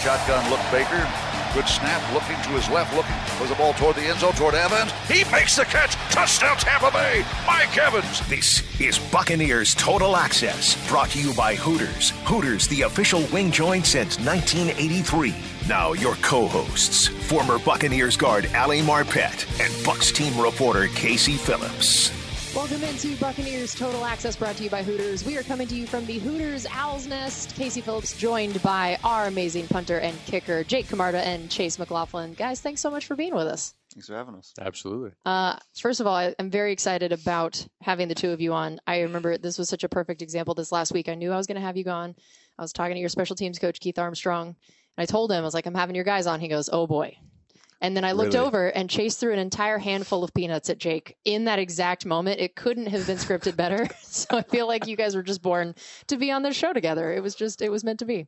Shotgun look Baker. Good snap, looking to his left, looking was the ball toward the end zone, toward Evans. He makes the catch. Touchdown, Tampa Bay. Mike Evans. This is Buccaneers Total Access, brought to you by Hooters. Hooters, the official wing joint since 1983. Now, your co hosts, former Buccaneers guard Ali Marpet and Bucs team reporter Casey Phillips. Welcome into Buccaneers Total Access brought to you by Hooters. We are coming to you from the Hooters Owl's Nest. Casey Phillips joined by our amazing punter and kicker, Jake Camarda and Chase McLaughlin. Guys, thanks so much for being with us. Thanks for having us. Absolutely. Uh, first of all, I, I'm very excited about having the two of you on. I remember this was such a perfect example this last week. I knew I was going to have you on. I was talking to your special teams coach, Keith Armstrong, and I told him, I was like, I'm having your guys on. He goes, Oh boy. And then I looked Really? over and Chase threw an entire handful of peanuts at Jake in that exact moment. It couldn't have been scripted better. so I feel like you guys were just born to be on this show together. It was just, it was meant to be.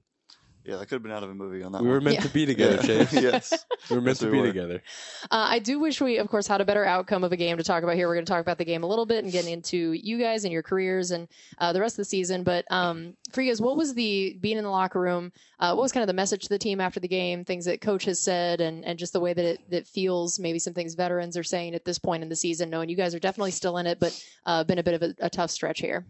Yeah, that could have been out of a movie on that one. We were meant Yeah. to be together, Yeah. Chase. yes. We were meant Yes, to we be were. together. Uh, I do wish we, of course, had a better outcome of a game to talk about here. We're going to talk about the game a little bit and get into you guys and your careers and uh, the rest of the season. But um, for you guys, what was the being in the locker room? Uh, what was kind of the message to the team after the game? Things that coach has said, and, and just the way that it that feels. Maybe some things veterans are saying at this point in the season, knowing you guys are definitely still in it, but uh, been a bit of a, a tough stretch here.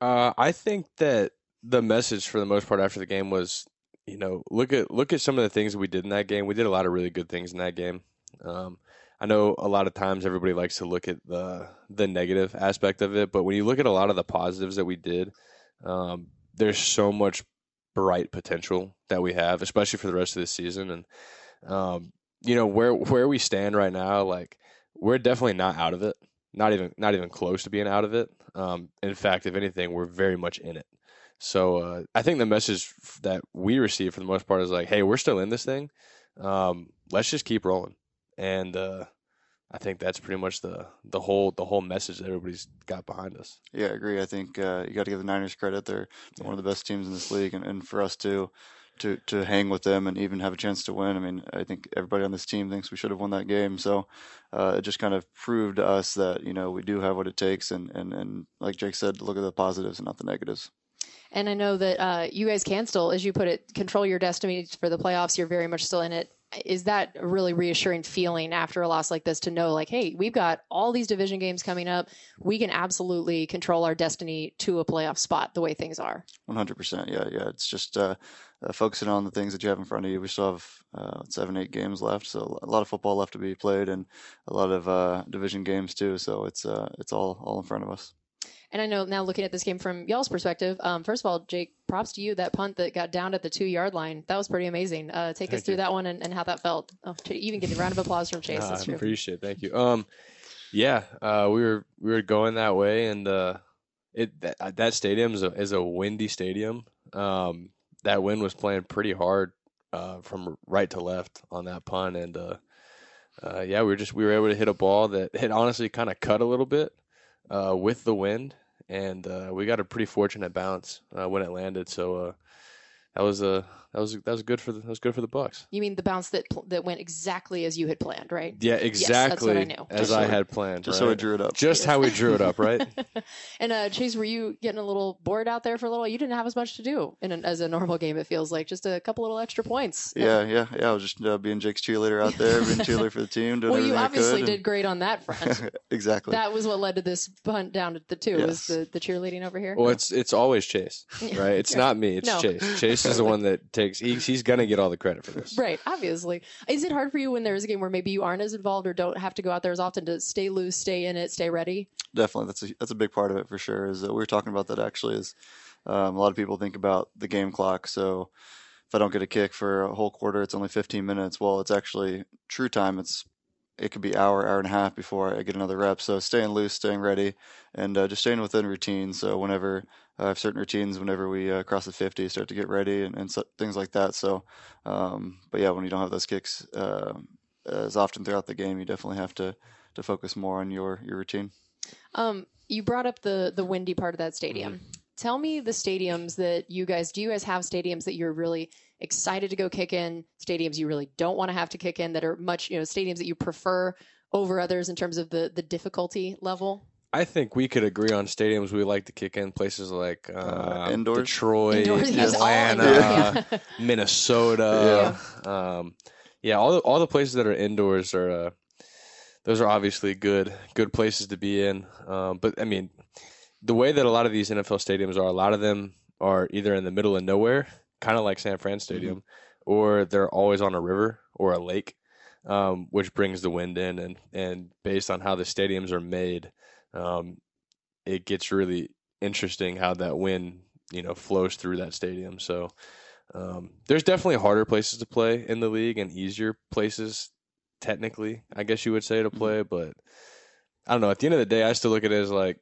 Uh, I think that the message for the most part after the game was, you know, look at look at some of the things we did in that game. We did a lot of really good things in that game. Um, I know a lot of times everybody likes to look at the the negative aspect of it, but when you look at a lot of the positives that we did, um, there's so much bright potential that we have, especially for the rest of the season. And um, you know where where we stand right now, like we're definitely not out of it. Not even not even close to being out of it. Um, in fact, if anything, we're very much in it. So uh, I think the message that we receive for the most part is like, hey, we're still in this thing. Um, let's just keep rolling. And uh, I think that's pretty much the the whole the whole message that everybody's got behind us. Yeah, I agree. I think uh, you got to give the Niners credit. They're one of the best teams in this league, and, and for us to to to hang with them and even have a chance to win. I mean, I think everybody on this team thinks we should have won that game. So uh, it just kind of proved to us that you know we do have what it takes, and and and like Jake said, look at the positives and not the negatives. And I know that uh, you guys can still, as you put it, control your destiny for the playoffs. You're very much still in it. Is that a really reassuring feeling after a loss like this to know, like, hey, we've got all these division games coming up. We can absolutely control our destiny to a playoff spot the way things are. One hundred percent. Yeah, yeah. It's just uh, uh, focusing on the things that you have in front of you. We still have uh, seven, eight games left, so a lot of football left to be played, and a lot of uh, division games too. So it's uh, it's all all in front of us. And I know now looking at this game from y'all's perspective, um, first of all, Jake, props to you. That punt that got down at the two yard line, that was pretty amazing. Uh, take us through you. that one and, and how that felt. Oh, Ch- even getting a round of applause from Chase. That's I true. appreciate it. Thank you. Um, yeah, uh, we were we were going that way, and uh, it that, that stadium is a, is a windy stadium. Um, that wind was playing pretty hard uh, from right to left on that punt, and uh, uh, yeah, we were just we were able to hit a ball that had honestly kind of cut a little bit uh, with the wind, and uh, we got a pretty fortunate bounce uh, when it landed. So uh, that was a that was that was good for the that was good for the Bucs. You mean the bounce that pl- that went exactly as you had planned, right? Yeah, that's what I exactly knew. as Just I had planned. Just how we drew it up. Just how we drew it up, right? And uh, Chase, were you getting a little bored out there for a little? You didn't have as much to do in an, as a normal game. It feels like just a couple little extra points. Yeah, yeah, yeah. I was just uh, being Jake's cheerleader out there, being cheerleader for the team, doing Well, you obviously could. did great on that front. exactly. that was what led to this punt down at the two. Was the, the cheerleading over here? Well, it's it's always Chase, right? It's Yeah. not me. It's No. Chase. Chase is the one that takes. He's he's gonna get all the credit for this. Right, obviously. Is it hard for you when there's a game where maybe you aren't as involved or don't have to go out there as often to stay loose, stay in it, stay ready? Definitely, that's a that's a big part of it for sure. Is uh, we were talking about that actually. Is um, a lot of people think about the game clock. So if I don't get a kick for a whole quarter, it's only 15 minutes. Well, it's actually true time. It's it could be hour, hour and a half before I get another rep. So staying loose, staying ready, and uh, just staying within routine. So whenever I have certain routines, whenever we uh, cross the 50, start to get ready and, and so, things like that. So, um, but yeah, when you don't have those kicks uh, as often throughout the game, you definitely have to to focus more on your your routine. Um, you brought up the the windy part of that stadium. Tell me the stadiums that you guys do. You guys have stadiums that you're really excited to go kick in? Stadiums you really don't want to have to kick in that are much you know stadiums that you prefer over others in terms of the the difficulty level. I think we could agree on stadiums we like to kick in places like uh, Uh, indoors? Detroit, Indoors, yes, Atlanta, indoors, yeah. Minnesota. Yeah. Um, yeah, all the, all the places that are indoors are uh, those are obviously good good places to be in. Um, but I mean, the way that a lot of these NFL stadiums are, a lot of them are either in the middle of nowhere, kind of like San Fran Stadium, or they're always on a river or a lake, um, which brings the wind in. And and based on how the stadiums are made, um, it gets really interesting how that wind you know flows through that stadium. So. Um, there's definitely harder places to play in the league and easier places, technically, I guess you would say, to play. But I don't know. At the end of the day, I still look at it as like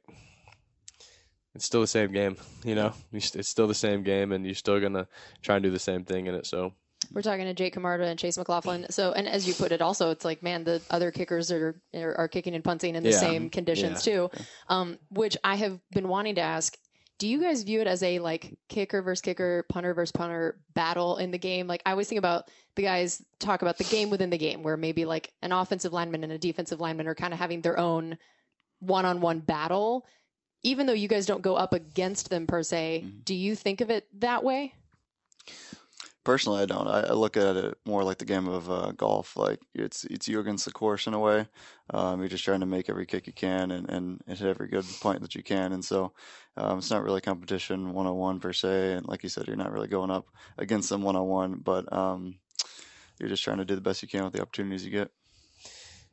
it's still the same game. You know, it's still the same game, and you're still gonna try and do the same thing in it. So We're talking to Jake Camarda and Chase McLaughlin. So, and as you put it, also, it's like, man, the other kickers are are, are kicking and punting in the Yeah. same conditions too. Um, which I have been wanting to ask. Do you guys view it as a like kicker versus kicker, punter versus punter battle in the game? Like I always think about the guys talk about the game within the game, where maybe like an offensive lineman and a defensive lineman are kind of having their own one-on-one battle. Even though you guys don't go up against them per se, do you think of it that way? Personally, I don't. I, I look at it more like the game of uh, golf. Like it's it's you against the course in a way. Um, you're just trying to make every kick you can and, and, and hit every good point that you can. And so um, it's not really competition one on one per se. And like you said, you're not really going up against them one on one, but um, you're just trying to do the best you can with the opportunities you get.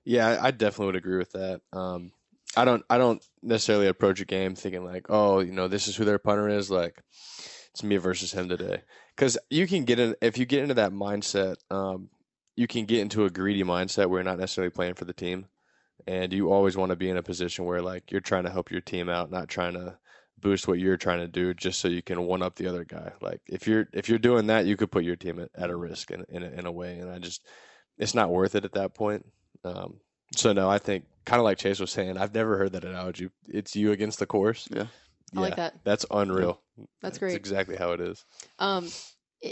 yeah, I, I definitely would agree with that. Um, I don't I don't necessarily approach a game thinking like, oh, you know, this is who their punter is. Like, it's me versus him today. Because you can get in if you get into that mindset, um, you can get into a greedy mindset where you're not necessarily playing for the team, and you always want to be in a position where like you're trying to help your team out, not trying to boost what you're trying to do just so you can one up the other guy. Like if you're if you're doing that, you could put your team at, at a risk in in a, in a way, and I just it's not worth it at that point. Um, so no, I think kind of like Chase was saying, I've never heard that analogy. It's you against the course. Yeah. I like that. That's unreal. That's great. exactly how it is. um,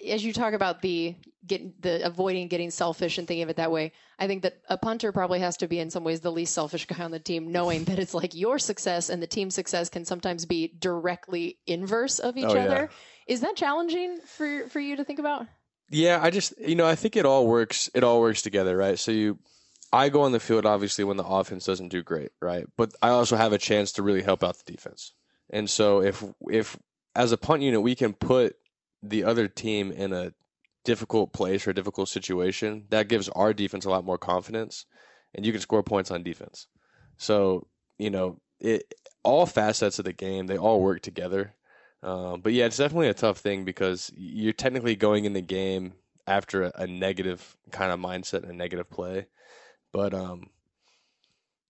as you talk about the get the avoiding getting selfish and thinking of it that way, I think that a punter probably has to be in some ways the least selfish guy on the team, knowing that it's like your success and the team's success can sometimes be directly inverse of each Oh, yeah. other. Is that challenging for for you to think about? Yeah, I just you know I think it all works. It all works together, right? So you, I go on the field obviously when the offense doesn't do great, right? But I also have a chance to really help out the defense. And so if if as a punt unit we can put the other team in a difficult place or a difficult situation, that gives our defense a lot more confidence, and you can score points on defense. So you know it all facets of the game they all work together. Um, but yeah, it's definitely a tough thing because you're technically going in the game after a, a negative kind of mindset and a negative play. But um,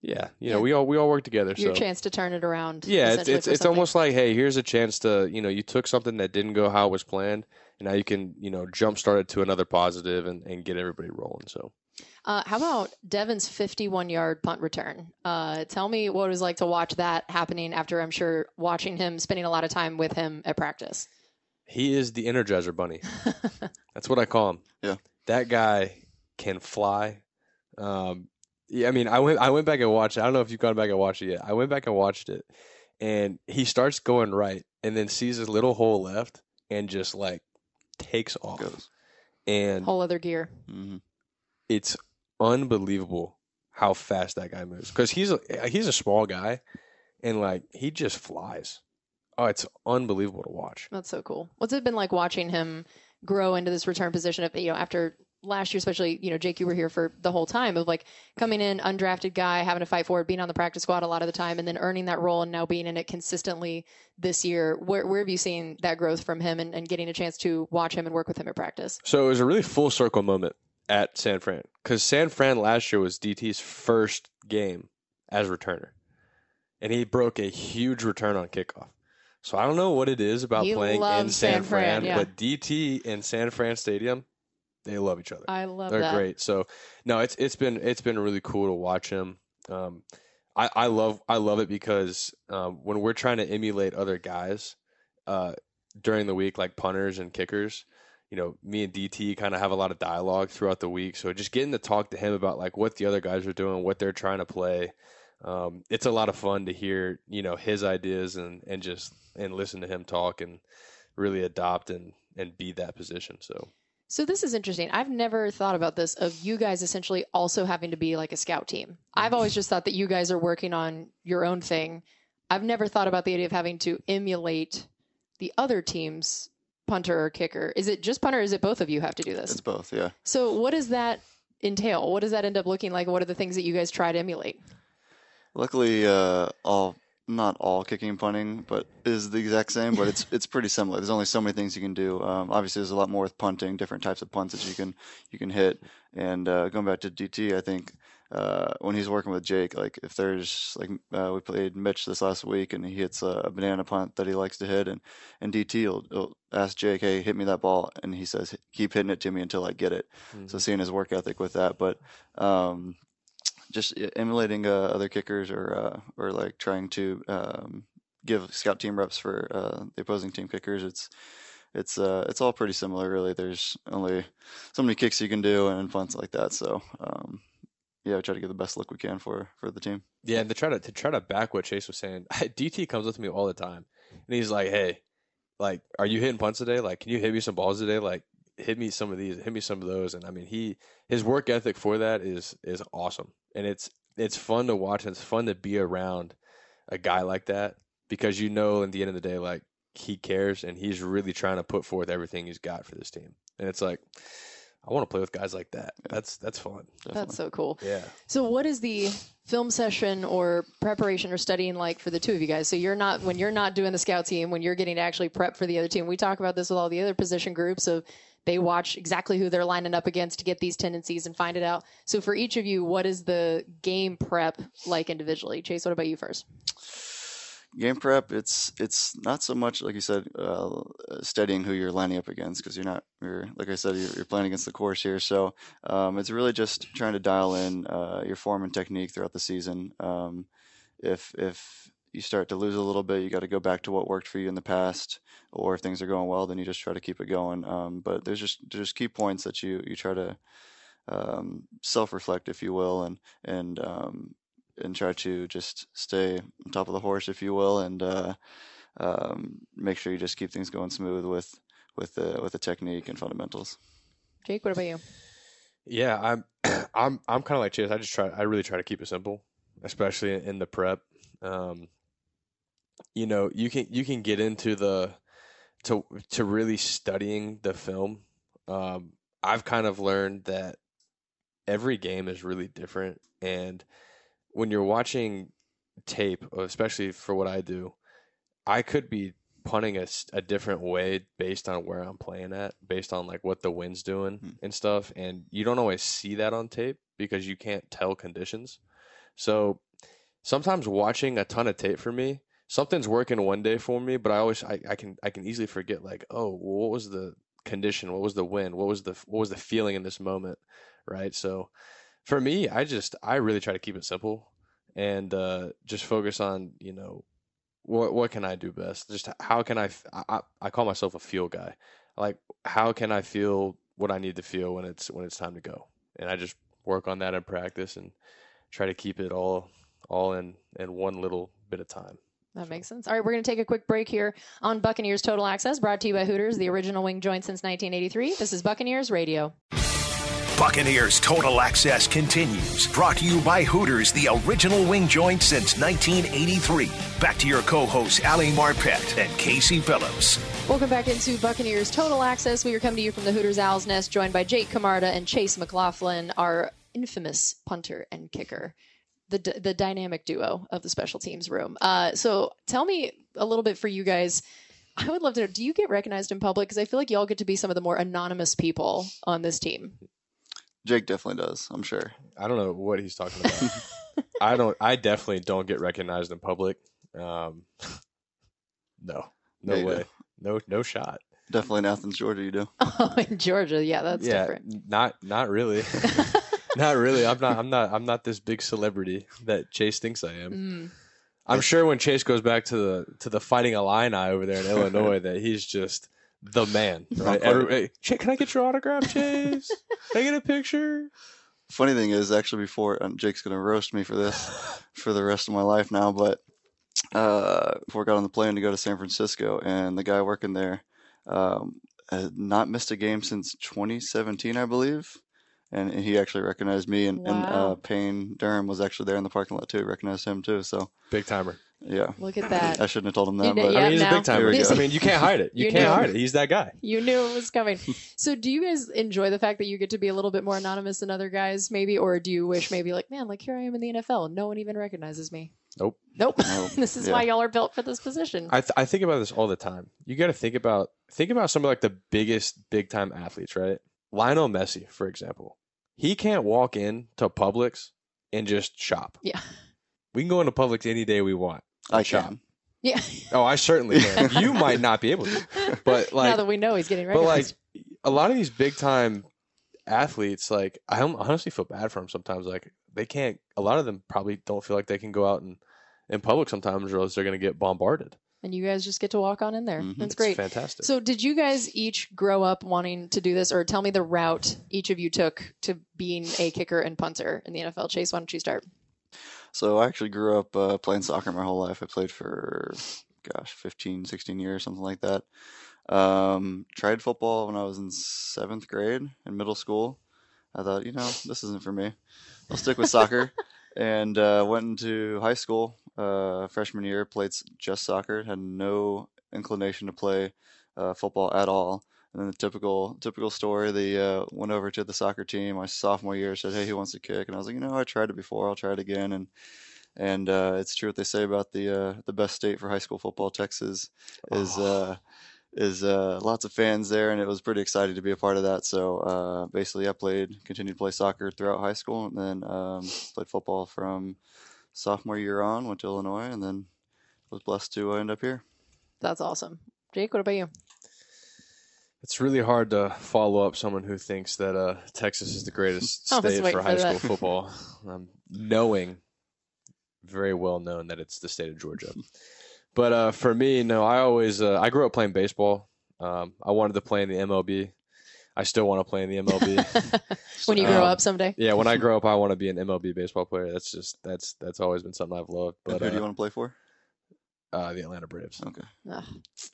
yeah, you know, Yeah. we all we all work together. Your so chance to turn it around. yeah, it's it's, it's almost like hey, here's a chance to you know you took something that didn't go how it was planned, and now you can you know jumpstart it to another positive and, and get everybody rolling. So Uh, how about Deven's 51 yard punt return? Uh, tell me what it was like to watch that happening after I'm sure watching him, spending a lot of time with him at practice. he is the Energizer Bunny. That's what I call him. Yeah. That guy can fly. Um, yeah, I mean, I went I went back and watched. it. I don't know if you've gone back and watched it yet. I went back and watched it, and he starts going right, and then sees his little hole left, and just like takes off. Goes. And Whole other gear. hmm it's unbelievable how fast that guy moves because he's a, he's a small guy, and like he just flies. Oh, it's unbelievable to watch. That's so cool. What's it been like watching him grow into this return position? Of, you know, after last year, especially, you know, Jake, you were here for the whole time of like coming in, undrafted guy, having to fight for it, being on the practice squad a lot of the time, and then earning that role and now being in it consistently this year. Where, where have you seen that growth from him and, and getting a chance to watch him and work with him at practice? So it was a really full circle moment at San Fran because San Fran last year was DT's first game as returner, and he broke a huge return on kickoff. So I don't know what it is about playing in San, San Fran, Fran, yeah. but DT in San Fran Stadium, they love each other. I love They're that. great. So no, it's it's been it's been really cool to watch him. Um, I I love I love it because um, when we're trying to emulate other guys uh, during the week, like punters and kickers, you know, me and DT kind of have a lot of dialogue throughout the week. So just getting to talk to him about like what the other guys are doing, what they're trying to play. um, it's a lot of fun to hear you know his ideas and and just and listen to him talk and really adopt and and be that position. So So this is interesting. I've never thought about this of you guys essentially also having to be like a scout team. I've always just thought that you guys are working on your own thing. I've never thought about the idea of having to emulate the other team's punter or kicker. Is it just punter or is it both of you have to do this? It's both, yeah. So what does that entail? What does that end up looking like? What are the things that you guys try to emulate? Luckily, uh, all not all kicking and punting, but is the exact same. But it's it's pretty similar. There's only so many things you can do. Um, obviously, there's a lot more with punting, different types of punts that you can you can hit. And uh, going back to DT, I think uh, when he's working with Jake, like if there's like uh, we played Mitch this last week, and he hits a, a banana punt that he likes to hit, and and DT will, will ask Jake, "Hey, hit me that ball," and he says, "Keep hitting it to me until I get it." So seeing his work ethic with that, but um, just emulating uh, other kickers or uh, or like trying to um, give scout team reps for uh, the opposing team kickers. It's it's uh, it's all pretty similar, really. There's only so many kicks you can do and punts like that. So um, yeah, we try to get the best look we can for for the team. Yeah, and to try to to try to back what Chase was saying, DT comes to me all the time, and he's like, "Hey, like, are you hitting punts today? Like, can you hit me some balls today? Like, hit me some of these, hit me some of those." And I mean, he his work ethic for that is is awesome, and it's it's fun to watch and it's fun to be around a guy like that because you know, in the end of the day, like he cares and he's really trying to put forth everything he's got for this team, and it's like. I want to play with guys like that. That's that's fun. That's so cool. Yeah. So what is the film session or preparation or studying like for the two of you guys? So you're not when you're not doing the scout team, when you're getting to actually prep for the other team. We talk about this with all the other position groups of they watch exactly who they're lining up against to get these tendencies and find it out. So for each of you, what is the game prep like individually? Chase, what about you first? game prep it's it's not so much like you said uh, studying who you're lining up against because you're not you're like i said you're, you're playing against the course here so um, it's really just trying to dial in uh, your form and technique throughout the season um, if if you start to lose a little bit you got to go back to what worked for you in the past or if things are going well then you just try to keep it going um, but there's just there's key points that you you try to um, self-reflect if you will and and um, and try to just stay on top of the horse, if you will, and uh, um, make sure you just keep things going smooth with with the with the technique and fundamentals. Jake, what about you? Yeah, I'm I'm I'm kind of like Chase. I just try I really try to keep it simple, especially in the prep. Um, you know, you can you can get into the to to really studying the film. Um, I've kind of learned that every game is really different and when you're watching tape, especially for what I do, I could be punting a different way based on where I'm playing at, based on like what the wind's doing Hmm. and stuff. And you don't always see that on tape because you can't tell conditions. So sometimes watching a ton of tape for me, something's working one day for me, but I always I, I can I can easily forget like, oh, well, what was the condition? What was the wind? What was the what was the feeling in this moment? Right. So for me, I just I really try to keep it simple and uh, just focus on you know what what can I do best? Just how can I I call myself a feel guy. Like how can I feel what I need to feel when it's when it's time to go? And I just work on that in practice and try to keep it all all in in one little bit of time. That makes sense. All right, we're going to take a quick break here on Buccaneers Total Access, brought to you by Hooters, the original wing joint since 1983. This is Buccaneers Radio. Buccaneers Total Access continues. Brought to you by Hooters, the original wing joint since 1983. Back to your co hosts, Ali Marpet and Casey Phillips. Welcome back into Buccaneers Total Access. We are coming to you from the Hooters Owl's Nest, joined by Jake Camarda and Chase McLaughlin, our infamous punter and kicker, the the dynamic duo of the special teams room. Uh, so, tell me a little bit for you guys. I would love to know. Do you get recognized in public? Because I feel like y'all get to be some of the more anonymous people on this team. Jake definitely does, I'm sure. I don't know what he's talking about. I don't. I definitely don't get recognized in public. Um, no, no Yeah, way, do. no, no shot. Definitely in Athens, Georgia, you do. Oh, in Georgia, yeah, that's yeah, different. not not really, not really. I'm not. I'm not. I'm not this big celebrity that Chase thinks I am. Mm. I'm sure when Chase goes back to the to the Fighting Illini over there in Illinois, that he's just the man, right? quite. Every, hey, can I get your autograph, Chase? can I get a picture? funny thing is, actually, before and Jake's gonna roast me for this for the rest of my life now, but uh, before I got on the plane to go to San Francisco, and the guy working there um, had not missed a game since 2017, I believe. And, and he actually recognized me, and, and uh, Payne Durham was actually there in the parking lot too. Recognized him too. So Big timer. yeah, Look at that. I shouldn't have told him You that, but yeah. I mean, he's now- a big timer. I mean, you can't hide it. You, You can't knew. hide it. He's that guy. You knew it was coming. So, do you guys enjoy the fact that you get to be a little bit more anonymous than other guys, maybe, or do you wish maybe like, man, like here I am in the NFL, and no one even recognizes me? Nope. Nope. Nope. this is Yeah. why y'all are built for this position. I, th- I think about this all the time. You got to think about think about some of like the biggest big time athletes, right? Lionel Messi, for example, he can't walk in to Publix and just shop. Yeah. We can go into Publix any day we want. I Shop. can. yeah. Oh, I certainly can. you might not be able to, but like, now that we know he's getting ready. but like, a lot of these big time athletes, like I honestly feel bad for them sometimes. Like they can't. A lot of them probably don't feel like they can go out and in public sometimes, or else they're going to get bombarded. And you guys just get to walk on in there. Mhm. That's It's great. fantastic. So, did you guys each grow up wanting to do this, or tell me the route each of you took to being a kicker and punter in the NFL? Chase, why don't you start? So I actually grew up uh, playing soccer my whole life. I played for, gosh, 15, 16 years, something like that. Um, tried football when I was in seventh grade in middle school. I thought, you know, this isn't for me. I'll stick with soccer. and uh, went into high school uh, freshman year. Played just soccer. Had no inclination to play uh, football at all. And then the typical typical story. They uh, went over to the soccer team my sophomore year. Said, "Hey, who wants to kick?" And I was like, "You know, I tried it before. I'll try it again." And and uh, it's true what they say about the uh, the best state for high school football, Texas, is uh, is uh, lots of fans there, and it was pretty exciting to be a part of that. So uh, basically, I played, continued to play soccer throughout high school, and then um, played football from sophomore year on. Went to Illinois, and then was blessed to uh, end up here. That's awesome. Jake, what about you? It's really hard to follow up someone who thinks that uh, Texas is the greatest state for for high that. school football, um, knowing very well known that it's the state of Georgia. But uh, for me, no, I always uh, I grew up playing baseball. Um, I wanted to play in the MLB. I still want to play in the MLB. when you grow Um, up someday. yeah, when I grow up, I want to be an MLB baseball player. That's just that's that's always been something I've loved. And But who do you uh, want to play for? uh, the Atlanta Braves, Okay. Ugh.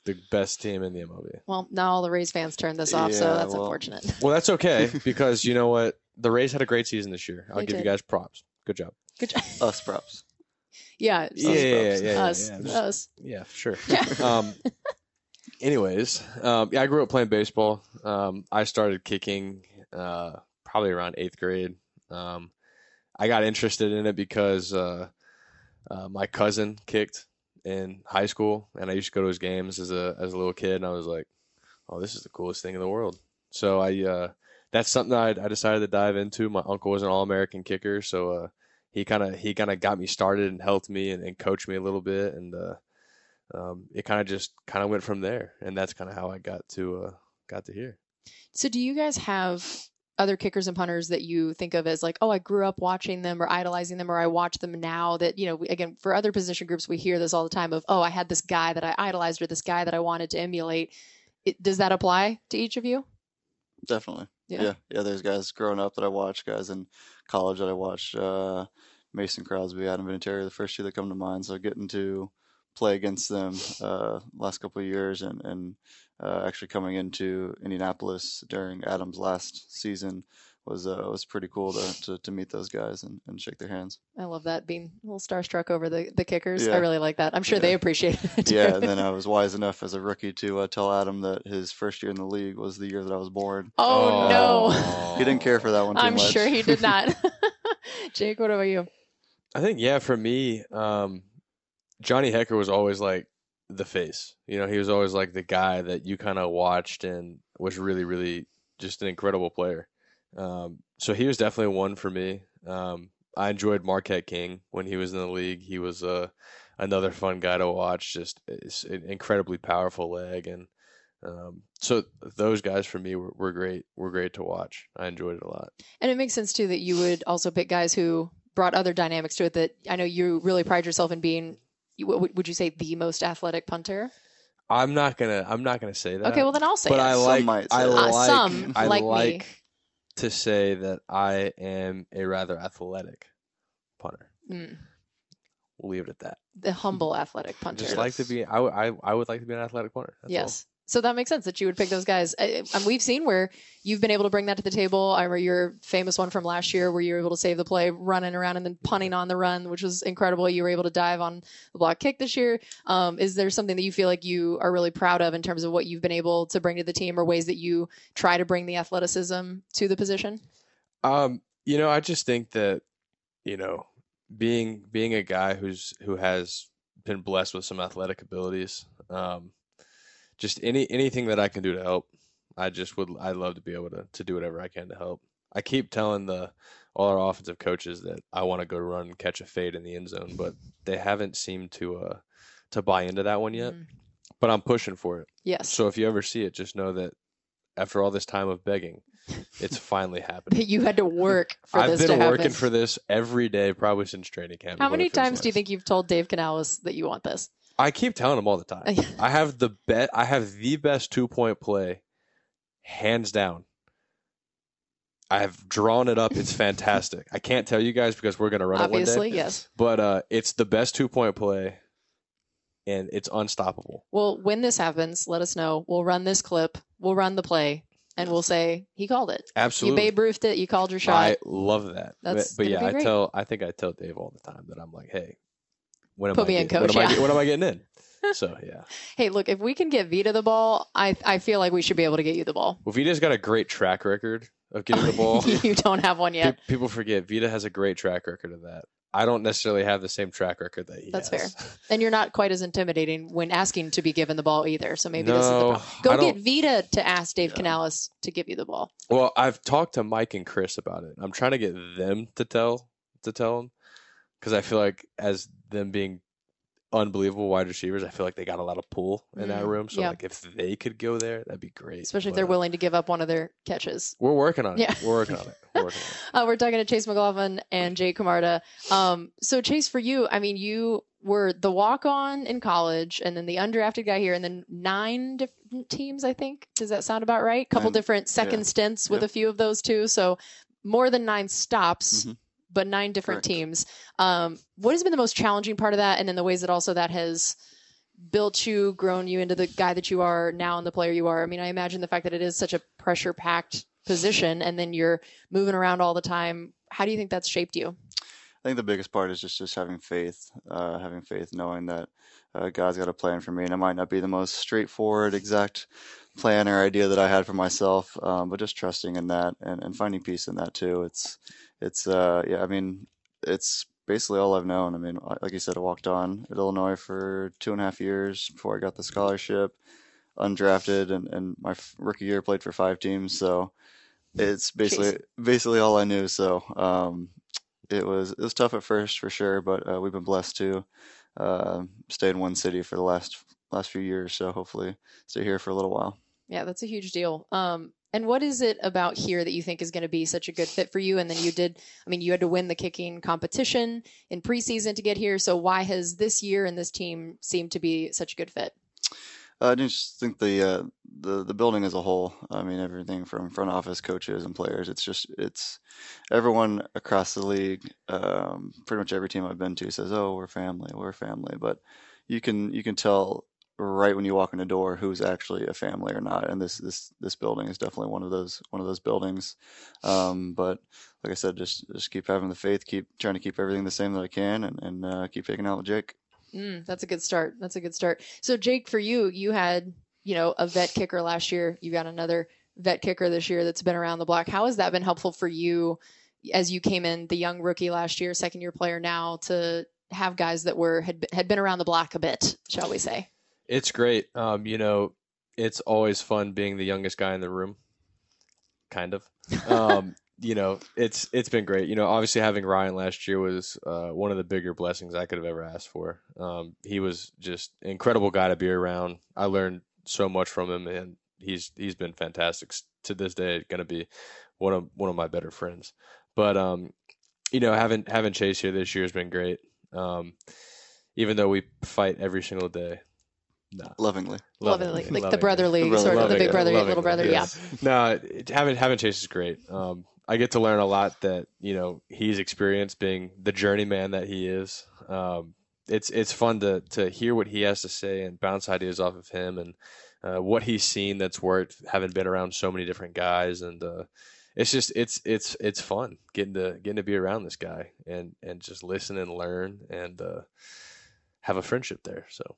the best team in the MLB. Well, now all the Rays fans turned this off, so that's well- unfortunate. Well, that's okay because you know what? The Rays had a great season this year. I'll They give you guys props. Good job. Good job. Us props. Yeah, Yeah, yeah, yeah, yeah, us, yeah, us. yeah, for sure. um, anyways, um, yeah, I grew up playing baseball. Um, I started kicking uh, probably around eighth grade. Um, I got interested in it because uh, uh, my cousin kicked in high school, and I used to go to his games as a as a little kid, and I was like, "Oh, this is the coolest thing in the world." So I uh, that's something I, I decided to dive into. My uncle was an All American kicker, so uh, he kind of he kind of got me started and helped me and, and coached me a little bit, and uh, um, it kind of just kind of went from there, and that's kind of how I got to uh, got to here. So, do you guys have other kickers and punters that you think of as like, oh, I grew up watching them or idolizing them, or I watch them now? That you know, again, for other position groups, we hear this all the time of, oh, I had this guy that I idolized or this guy that I wanted to emulate. It, does that apply to each of you? Definitely. Yeah. Yeah. yeah. There's guys growing up that I watched, guys in college that I watched. Uh, Mason Crosby, Adam Vinatieri, the first two that come to mind. So getting to play against them uh, last couple of years, and and uh, actually coming into Indianapolis during Adam's last season was uh, was pretty cool to, to, to meet those guys and, and shake their hands. I love that being a little starstruck over the, the kickers. I really like that. I'm sure they appreciate it. too. Yeah, and then I was wise enough as a rookie to uh, tell Adam that his first year in the league was the year that I was born. oh, no. He didn't care for that one too I'm much. sure he did not. Jake, what about you? I think yeah, for me, um, Johnny Hekker was always like the face. You know, he was always like the guy that you kind of watched and was really, really just an incredible player. Um, so he was definitely one for me. Um, I enjoyed Marquette King when he was in the league. He was uh, another fun guy to watch. Just an incredibly powerful leg, and um, so those guys for me were, were great. Were great to watch. I enjoyed it a lot. And it makes sense too that you would also pick guys who brought other dynamics to it. That I know you really pride yourself in being. You- Would would you say the most athletic punter? I'm not gonna. I'm not gonna say that. Okay, well then I'll say but it. I Some like might I say that. Uh, like some I like me. to say that I am a rather athletic punter. Mm, We'll leave it at that. the humble athletic I punter. just like to be. I, w- I, I would like to be an athletic punter. That's all. So that makes sense that you would pick those guys. I, we've seen where you've been able to bring that to the table. I remember your famous one from last year where you were able to save the play, running around and then punting on the run, which was incredible. You were able to dive on the block kick this year. Um, is there something that you feel like you are really proud of in terms of what you've been able to bring to the team or ways that you try to bring the athleticism to the position? Um, you know, I just think that, you know, being being a guy who's who has been blessed with some athletic abilities, um, just any anything that I can do to help, I just would I love to be able to to do whatever I can to help. I keep telling the all our offensive coaches that I want to go run and catch a fade in the end zone, but they haven't seemed to uh to buy into that one yet. Mm, But I'm pushing for it. yes. So if you ever see it, just know that after all this time of begging, it's finally happening. you had to work for this. I've been to working happen. for this every day, probably since training camp. How many times do you think you've told Dave Canales that you want this? I keep telling him all the time. I have the bet. I have the best two point play, hands down. I have drawn it up. It's fantastic. I can't tell you guys because we're gonna run Obviously, it one day. yes. But uh, it's the best two point play, and it's unstoppable. Well, when this happens, let us know. We'll run this clip. We'll run the play, and we'll say he called it. Absolutely. You Babe Ruthed it. You called your shot. I love that. That's but, but yeah, I tell I think I tell Dave all the time that I'm like, hey, when am Put I me in, getting, coach, am I yeah. get- when am I getting in? So yeah. Hey, look, if we can get Vita the ball, I I feel like we should be able to get you the ball. Well, Vita's got a great track record of getting the ball. you don't have one yet. People forget Vita has a great track record of that. I don't necessarily have the same track record that he That's has. And you're not quite as intimidating when asking to be given the ball either. So maybe this is the No, problem. Go I get Vita to ask Dave Canales to give you the ball. Well, I've talked to Mike and Chris about it. I'm trying to get them to tell to tell him because I feel like as them being unbelievable wide receivers, I feel like they got a lot of pull in that Mm, room. So yeah. like if they could go there, that'd be great. Especially if they're willing to give up one of their catches. We're working on it. Yeah. We're working on it. We're working on it. Uh, we're talking to Chase McLaughlin and Jay Camarda. Um, so Chase, for you, I mean, you were the walk-on in college, and then the undrafted guy here, and then nine different teams. I think does that sound about right? A Couple Nine, different second yeah. stints with Yep. a few of those too. So more than nine stops. Mhm. But nine different Correct. teams. Um, what has been the most challenging part of that, and then the ways that also that has built you, grown you into the guy that you are now, and the player you are? I mean, I imagine the fact that it is such a pressure-packed position, and then you're moving around all the time. How do you think that's shaped you? I think the biggest part is just just having faith, uh, having faith, knowing that uh, God's got a plan for me, and it might not be the most straightforward, exact plan or idea that I had for myself, um, but just trusting in that and, and finding peace in that too. It's it's uh, yeah, I mean, it's basically all I've known. I mean, like you said, I walked on at Illinois for two and a half years before I got the scholarship, undrafted, and, and my rookie year played for five teams, so it's basically basically all I knew. So. Um, it was it was tough at first for sure, but uh, we've been blessed to uh, stay in one city for the last last few years. So hopefully stay here for a little while. Yeah, that's a huge deal. Um, and what is it about here that you think is going to be such a good fit for you? And then you did, I mean, you had to win the kicking competition in preseason to get here. So why has this year and this team seemed to be such a good fit? Uh, I just think the uh, the the building as a whole. I mean, everything from front office coaches and players. It's just it's everyone across the league. Um, pretty much every team I've been to says, "Oh, we're family, we're family." But you can you can tell right when you walk in the door who's actually a family or not. And this this this building is definitely one of those one of those buildings. Um, but like I said, just just keep having the faith, keep trying to keep everything the same that I can, and and uh, keep taking out with Jake. Mm, that's a good start. That's a good start. So Jake, for you, you had, you know, a vet kicker last year. You got another vet kicker this year that's been around the block. How has that been helpful for you as you came in, the young rookie last year, second year player now, to have guys that were had had been around the block a bit, shall we say? It's great. Um, you know, it's always fun being the youngest guy in the room. Kind of. Um, you know, it's it's been great. You know, obviously having Ryan last year was uh, one of the bigger blessings I could have ever asked for. Um, he was just an incredible guy to be around. I learned so much from him, and he's he's been fantastic to this day. Going to be one of one of my better friends. But um, you know, having having Chase here this year has been great. Um, even though we fight every single day, No. Lovingly. Lovingly, like the brotherly, The brother- sort of the big brother, lovingly, little brother. Yeah. No, having having Chase is great. Um, I get to learn a lot that you know he's experienced being the journeyman that he is. Um, it's it's fun to to hear what he has to say and bounce ideas off of him and uh, what he's seen that's worked. Having been around so many different guys, and uh, it's just it's it's it's fun getting to getting to be around this guy and and just listen and learn and uh, have a friendship there. So.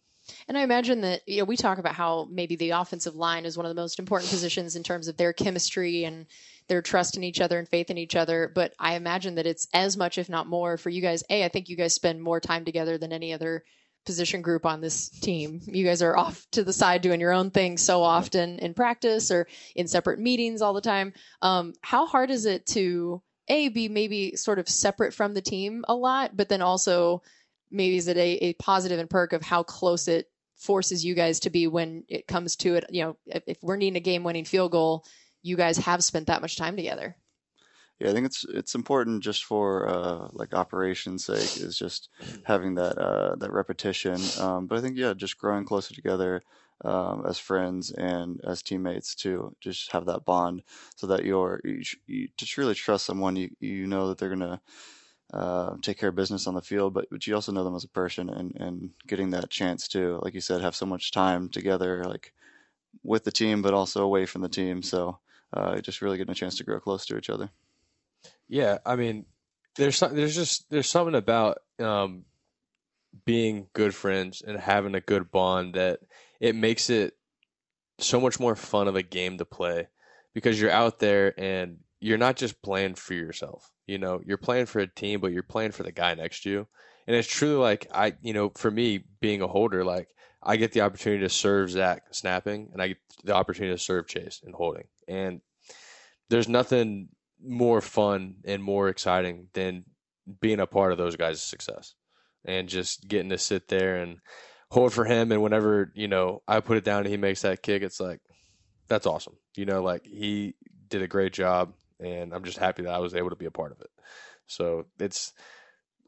And I imagine that you know we talk about how maybe the offensive line is one of the most important positions in terms of their chemistry and their trust in each other and faith in each other. But I imagine that it's as much, if not more, for you guys. A, I think you guys spend more time together than any other position group on this team. You guys are off to the side doing your own thing so often in practice or in separate meetings all the time. Um, how hard is it to a be maybe sort of separate from the team a lot, but then also maybe is it a, a positive and perk of how close it forces you guys to be when it comes to it you know if, if we're needing a game winning field goal you guys have spent that much time together Yeah, I think it's it's important just for uh, like operations sake is just having that uh, that repetition. Um, but I think yeah, just growing closer together um, as friends and as teammates to Just have that bond so that you're you, you just really trust someone. You you know that they're gonna uh, take care of business on the field, but but you also know them as a person and and getting that chance to like you said have so much time together like with the team, but also away from the team. So uh, just really getting a chance to grow close to each other. Yeah, I mean, there's some, there's just there's something about um, being good friends and having a good bond that it makes it so much more fun of a game to play because you're out there and you're not just playing for yourself. You know, you're playing for a team, but you're playing for the guy next to you. And it's truly like I, you know, for me being a holder, like I get the opportunity to serve Zach snapping, and I get the opportunity to serve Chase and holding. And there's nothing more fun and more exciting than being a part of those guys' success and just getting to sit there and hold for him. And whenever, you know, I put it down and he makes that kick, it's like, that's awesome. You know, like he did a great job and I'm just happy that I was able to be a part of it. So it's,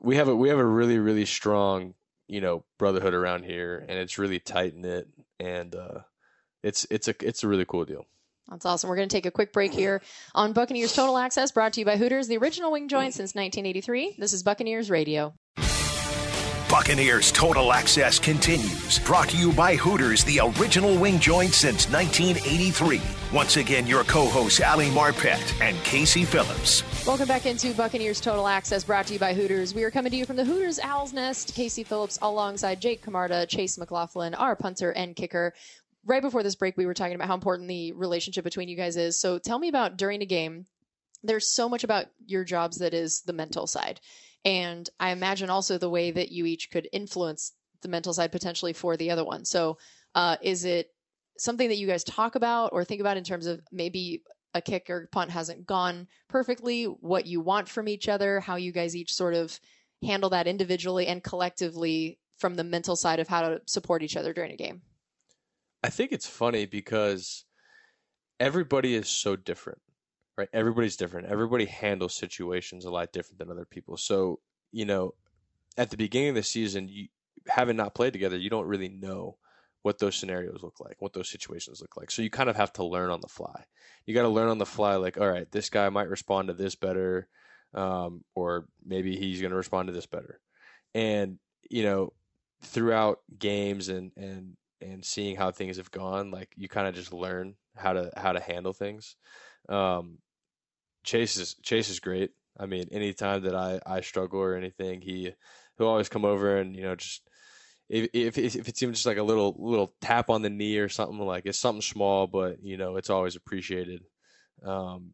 we have a, we have a really, really strong, you know, brotherhood around here and it's really tight knit and, uh, it's, it's a, it's a really cool deal. that's awesome we're going to take a quick break here on buccaneers total access brought to you by hooters the original wing joint since 1983 this is buccaneers radio Buccaneers Total Access continues. Brought to you by Hooters, the original wing joint since 1983. Once again, your co hosts, Ali Marpet and Casey Phillips. Welcome back into Buccaneers Total Access, brought to you by Hooters. We are coming to you from the Hooters Owl's Nest. Casey Phillips alongside Jake Camarda, Chase McLaughlin, our punter and kicker. Right before this break, we were talking about how important the relationship between you guys is. So tell me about during a game. There's so much about your jobs that is the mental side. And I imagine also the way that you each could influence the mental side potentially for the other one. So uh, is it something that you guys talk about or think about in terms of maybe a kick or punt hasn't gone perfectly, what you want from each other, how you guys each sort of handle that individually and collectively from the mental side of how to support each other during a game. I think it's funny because everybody is so different, right? Everybody's different. Everybody handles situations a lot different than other people. So, you know, at the beginning of the season, you having not played together, you don't really know what those scenarios look like, what those situations look like. So you kind of have to learn on the fly. You got to learn on the fly, like, all right, this guy might respond to this better, um, or maybe he's going to respond to this better. And you know, throughout games and and and seeing how things have gone, like you kind of just learn how to how to handle things. Um, Chase is Chase is great. I mean, anytime that I I struggle or anything, he he'll always come over and you know just if if if it's even just like a little little tap on the knee or something like it's something small, but you know it's always appreciated. Um,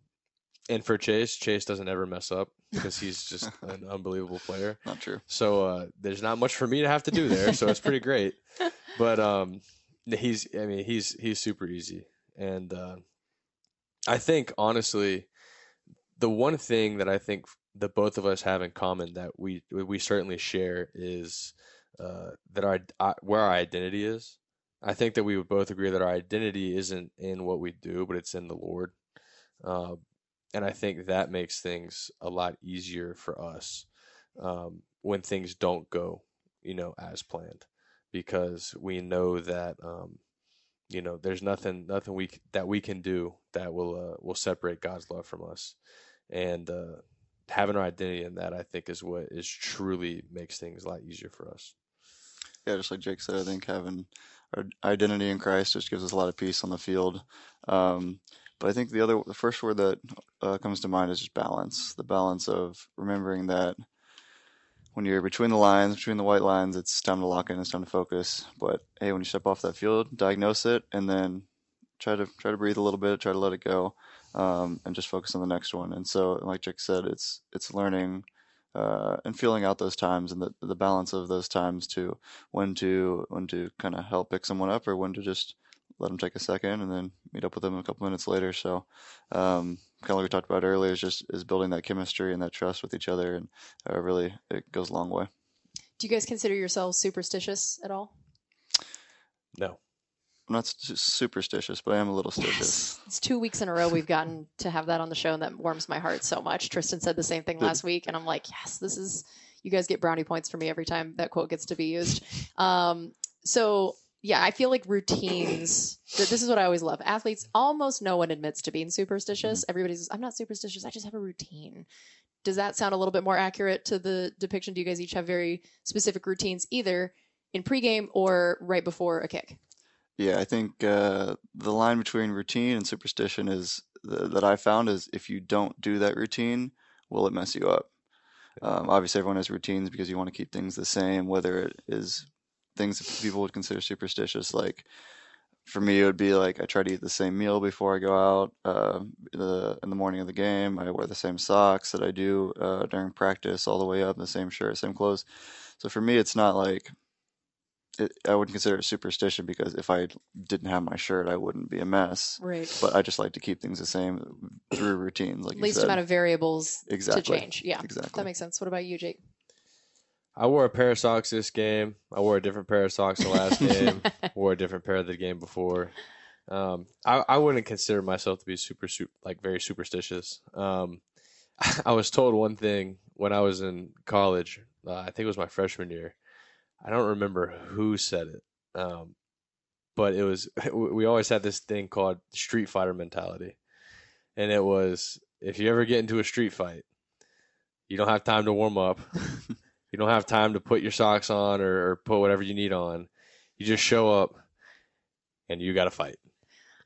and for Chase, Chase doesn't ever mess up because he's just an unbelievable player. Not true. So uh, there's not much for me to have to do there, so it's pretty great. But um, he's I mean he's he's super easy, and uh, I think honestly, the one thing that I think that both of us have in common that we we certainly share is uh, that our uh, where our identity is. I think that we would both agree that our identity isn't in what we do, but it's in the Lord. Uh, and I think that makes things a lot easier for us um, when things don't go, you know, as planned, because we know that um, you know there's nothing nothing we that we can do that will uh, will separate God's love from us, and uh, having our identity in that I think is what is truly makes things a lot easier for us. Yeah, just like Jake said, I think having our identity in Christ just gives us a lot of peace on the field. Um, but I think the other, the first word that uh, comes to mind is just balance. The balance of remembering that when you're between the lines, between the white lines, it's time to lock in, it's time to focus. But hey, when you step off that field, diagnose it, and then try to try to breathe a little bit, try to let it go, um, and just focus on the next one. And so, like Jake said, it's it's learning uh, and feeling out those times and the the balance of those times to when to when to kind of help pick someone up or when to just let them take a second and then meet up with them a couple minutes later. So, um, kind of like we talked about earlier, is just is building that chemistry and that trust with each other, and uh, really it goes a long way. Do you guys consider yourselves superstitious at all? No. I'm not superstitious, but I am a little stitious. It's two weeks in a row we've gotten to have that on the show, and that warms my heart so much. Tristan said the same thing last week, and I'm like, yes, this is. You guys get brownie points for me every time that quote gets to be used. Um, so yeah, I feel like routines. this is what I always love. Athletes, almost no one admits to being superstitious. Mm-hmm. Everybody's, I'm not superstitious. I just have a routine. Does that sound a little bit more accurate to the depiction? Do you guys each have very specific routines, either in pregame or right before a kick? Yeah, I think uh, the line between routine and superstition is that I found is if you don't do that routine, will it mess you up? Um, obviously, everyone has routines because you want to keep things the same, whether it is things that people would consider superstitious. Like for me, it would be like I try to eat the same meal before I go out uh, the, in the morning of the game. I wear the same socks that I do uh, during practice, all the way up, the same shirt, same clothes. So for me, it's not like it, I wouldn't consider it superstition because if I didn't have my shirt, I wouldn't be a mess. Right. But I just like to keep things the same through routines, like least amount of variables exactly. to change. Yeah, exactly. That makes sense. What about you, Jake? I wore a pair of socks this game. I wore a different pair of socks the last game. wore a different pair the game before. Um, I, I wouldn't consider myself to be super, super like very superstitious. Um, I was told one thing when I was in college. Uh, I think it was my freshman year I don't remember who said it, um, but it was we always had this thing called Street Fighter mentality, and it was if you ever get into a street fight, you don't have time to warm up, you don't have time to put your socks on or, or put whatever you need on, you just show up, and you got to fight.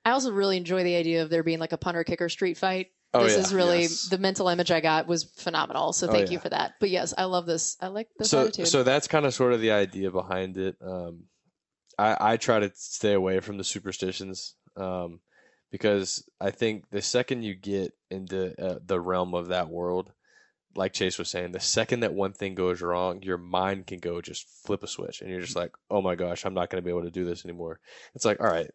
I also really enjoy the idea of there being like a punter kicker street fight Oh, this yeah. is really Yes. the mental image I got was phenomenal. So Oh, thank yeah. you for that. But yes, I love this. I like this so attitude. so that's kind of sort of the idea behind it. Um, I I try to stay away from the superstitions um, because I think the second you get into uh, the realm of that world, like Chase was saying, the second that one thing goes wrong, your mind can go just flip a switch, and you're just like, oh my gosh, I'm not going to be able to do this anymore. It's like, all right,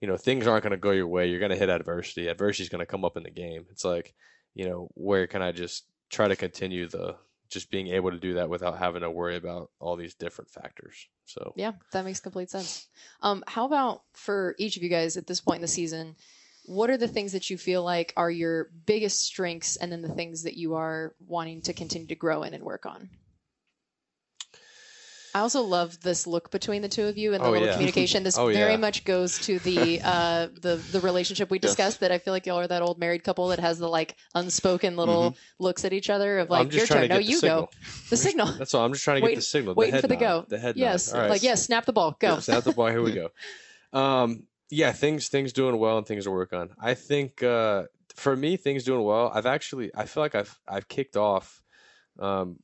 you know, things aren't going to go your way. You're going to hit adversity. Adversity is going to come up in the game. It's like, you know, where can I just try to continue the just being able to do that without having to worry about all these different factors. So yeah, that makes complete sense. Um, how about for each of you guys at this point in the season? What are the things that you feel like are your biggest strengths, and then the things that you are wanting to continue to grow in and work on? I also love this look between the two of you and the Oh, little yeah. communication. This Oh, very yeah. much goes to the uh, the the relationship we Yes. discussed. That I feel like y'all are that old married couple that has the like unspoken little looks at each other of like your turn. No, you signal. go. The signal. That's all. I'm just trying to Wait- get the signal. Waiting the head for the nod, go. The head Yes, right. like yes, snap the ball, go. Snap the ball. Here we go. Um, yeah, things things doing well and things to work on. I think uh, for me, things doing well. I've actually I feel like I've I've kicked off um,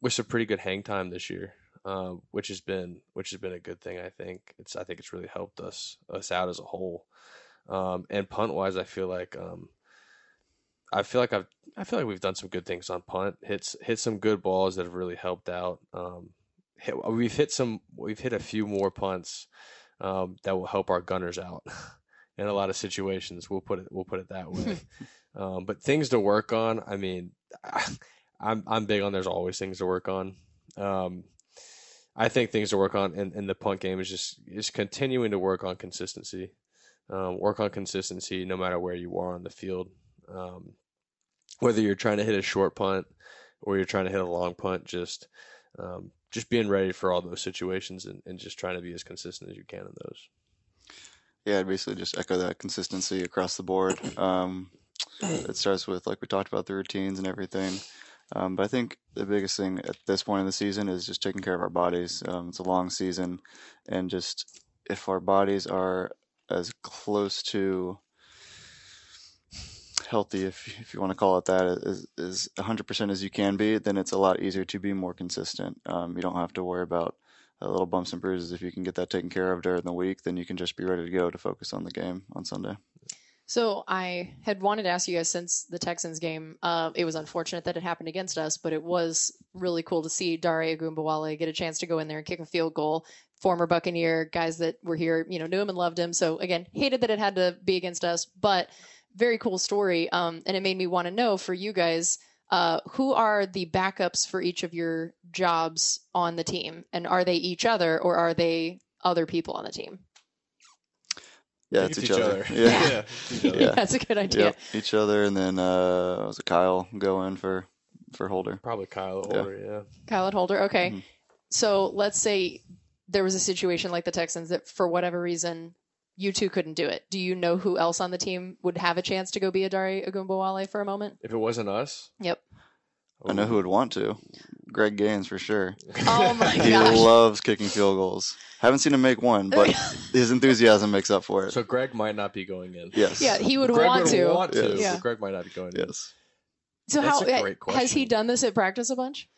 with some pretty good hang time this year, um, which has been which has been a good thing. I think it's I think it's really helped us us out as a whole. Um, and punt wise, I feel like um, I feel like I've I feel like we've done some good things on punt. Hits hit some good balls that have really helped out. Um, hit, we've hit some we've hit a few more punts um, that will help our gunners out in a lot of situations. We'll put it we'll put it that way. um, but things to work on. I mean, I'm I'm big on. There's always things to work on. Um, I think things to work on in, in the punt game is just is continuing to work on consistency. Um, work on consistency no matter where you are on the field. Um, whether you're trying to hit a short punt or you're trying to hit a long punt, just um, just being ready for all those situations and, and just trying to be as consistent as you can in those. Yeah, I'd basically just echo that consistency across the board. Um, it starts with like we talked about the routines and everything. Um, but I think the biggest thing at this point in the season is just taking care of our bodies. Um, it's a long season, and just if our bodies are as close to healthy, if if you want to call it that, is is 100% as you can be, then it's a lot easier to be more consistent. Um, you don't have to worry about uh, little bumps and bruises. If you can get that taken care of during the week, then you can just be ready to go to focus on the game on Sunday. So I had wanted to ask you guys since the Texans game. Uh, it was unfortunate that it happened against us, but it was really cool to see Dare Ogunbowale get a chance to go in there and kick a field goal. Former Buccaneer guys that were here, you know, knew him and loved him. So again, hated that it had to be against us, but very cool story. Um, and it made me want to know for you guys, uh, who are the backups for each of your jobs on the team, and are they each other or are they other people on the team? Yeah, Think it's each, other. Yeah. yeah. it's each other. Yeah. That's a good idea. Yep, each other, and then uh, was it Kyle going for for Holder? Probably Kyle Yeah. Holder, yeah. Kyle at Holder. Okay. Mhm. So let's say there was a situation like the Texans that for whatever reason you two couldn't do it. Do you know who else on the team would have a chance to go be a Dare Ogunbowale for a moment? If it wasn't us, Yep. I know who would want to. Greg Gaines for sure. Oh my He gosh. loves kicking field goals. Haven't seen him make one, but his enthusiasm makes up for it. So Greg might not be going in. yes. yeah, he would Greg want would to. want to, Yes. Yeah. Greg might not be going in. Yes. So That's how a great has he done this at practice a bunch?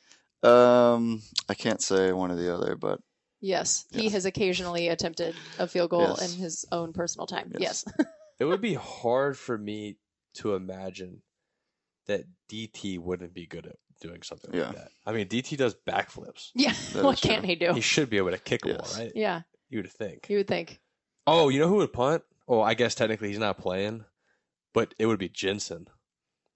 Um, I can't say one or the other, but Yes, he Yes. has occasionally attempted a field goal Yes. in his own personal time. Yes. Yes. It would be hard for me to imagine that DT wouldn't be good at doing something Yeah. like that. I mean, DT does backflips. yeah. That what is can't he do? He should be able to kick a Yes. ball, right? yeah, You would think. you would think. Oh, you know who would punt? Oh, I guess technically he's not playing, but it would be Jensen.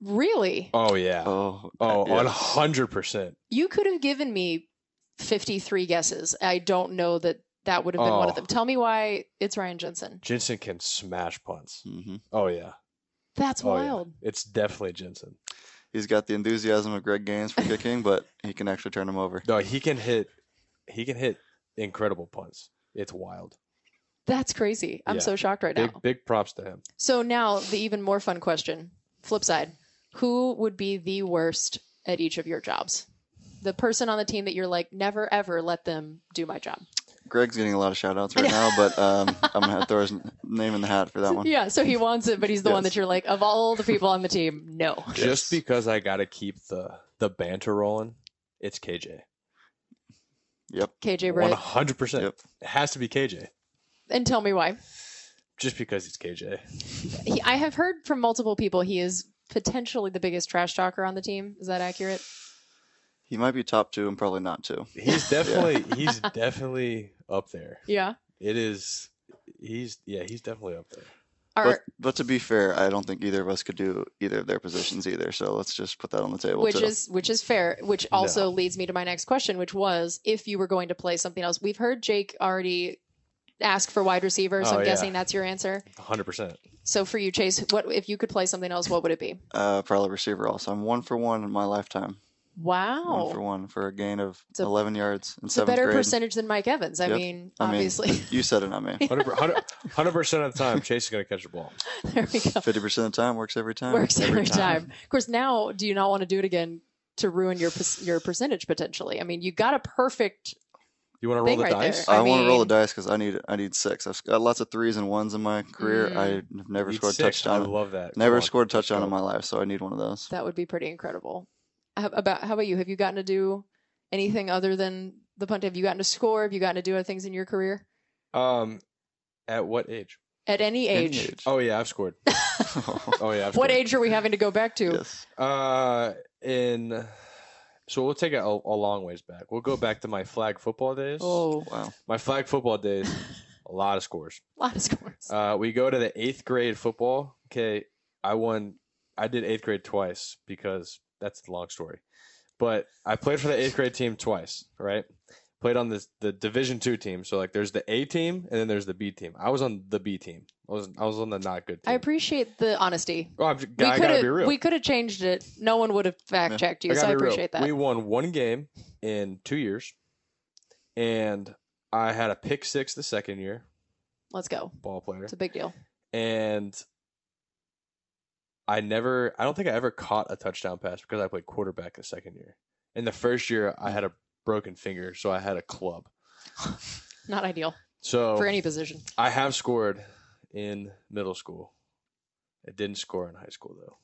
Really? Oh yeah. oh, Oh, yeah. one hundred percent. You could have given me 53 guesses. I don't know that that would have been one of Oh. them. Tell me why it's Ryan Jensen. Jensen can smash punts. hmm Oh yeah. That's Oh, yeah. wild. It's definitely Jensen. He's got the enthusiasm of Greg Gaines for kicking, but he can actually turn him over. No, he can hit. He can hit incredible punts. It's wild. That's crazy. I'm Yeah. so shocked right Big now. big props to him. So now the even more fun question. Flip side. Who would be the worst at each of your jobs? The person on the team that you're like, never ever let them do my job. Greg's getting a lot of shout outs right now, but um, I'm going to throw his name in the hat for that one. Yeah, so he wants it, but he's the one that you're like, of all the people on the team, no. Just Yes. because I got to keep the the banter rolling, it's KJ. Yep. KJ One Britt. hundred percent. Yep. It has to be KJ. And tell me why. Just because he's KJ. He, I have heard from multiple people he is potentially the biggest trash talker on the team. Is that accurate? He might be top two and probably not two. He's definitely he's definitely up there. Yeah. It is. He's yeah. He's definitely up there. Are, But, but to be fair, I don't think either of us could do either of their positions either. So let's just put that on the table. which too. is which is fair. Which also No. leads me to my next question, which was if you were going to play something else. We've heard Jake already ask for wide receiver, so Oh, I'm yeah. guessing that's your answer. hundred percent. So for you, Chase, what if you could play something else? What would it be? uh, probably receiver also. I'm one for one in my lifetime. Wow, One for one for a gain of It's a- 11 yards in it's a better grade. percentage than Mike Evans. I Yep. mean, I mean, obviously. you said it, not me. 100 percent of the time, Chase is going to catch the ball. there we go. 50% of the time works every time. Works every time. Of course, now do you not want to do it again to ruin your your percentage potentially? I mean, you got a perfect. You want to roll the right there. dice? I I, want to roll the dice because I need I need six. I've got lots of threes and ones in my career. Mm. I've never Need scored a six. I love that. Never Come on, scored a touchdown in my life, so I need one of those. That would be pretty incredible. How about how about you? Have you gotten to do anything other than the punt? Have you gotten to score? Have you gotten to do other things in your career Um, at what age? at any Any age? age. Oh yeah, I've scored. Oh yeah, I've What scored. age are we having to go back to? yes. Uh, in so we'll take it a, a long ways back. We'll go back to my flag football days. Oh, Wow. My flag football days, a lot of scores. a lot of scores. Uh, we go to the eighth grade football. Okay, I won. I did eighth grade twice because that's the long story. But I played for the eighth grade team twice. Right, played on the the Division two team. So like, there's the A team and then there's the B team. I was on the B team. I was I was on the not good team. I appreciate the honesty. Oh, I'm, We I could gotta be have real. we could have changed it. No one would have fact checked you, I so gotta I be real. appreciate that. We won one game in two years. and I had a pick six the second year, Let's go. ball player, It's a big deal. and I never, I don't think I ever caught a touchdown pass because I played quarterback the second year. In the first year, I had a broken finger, so I had a club. Not ideal So for any position. I have scored in middle school. I didn't score in high school though.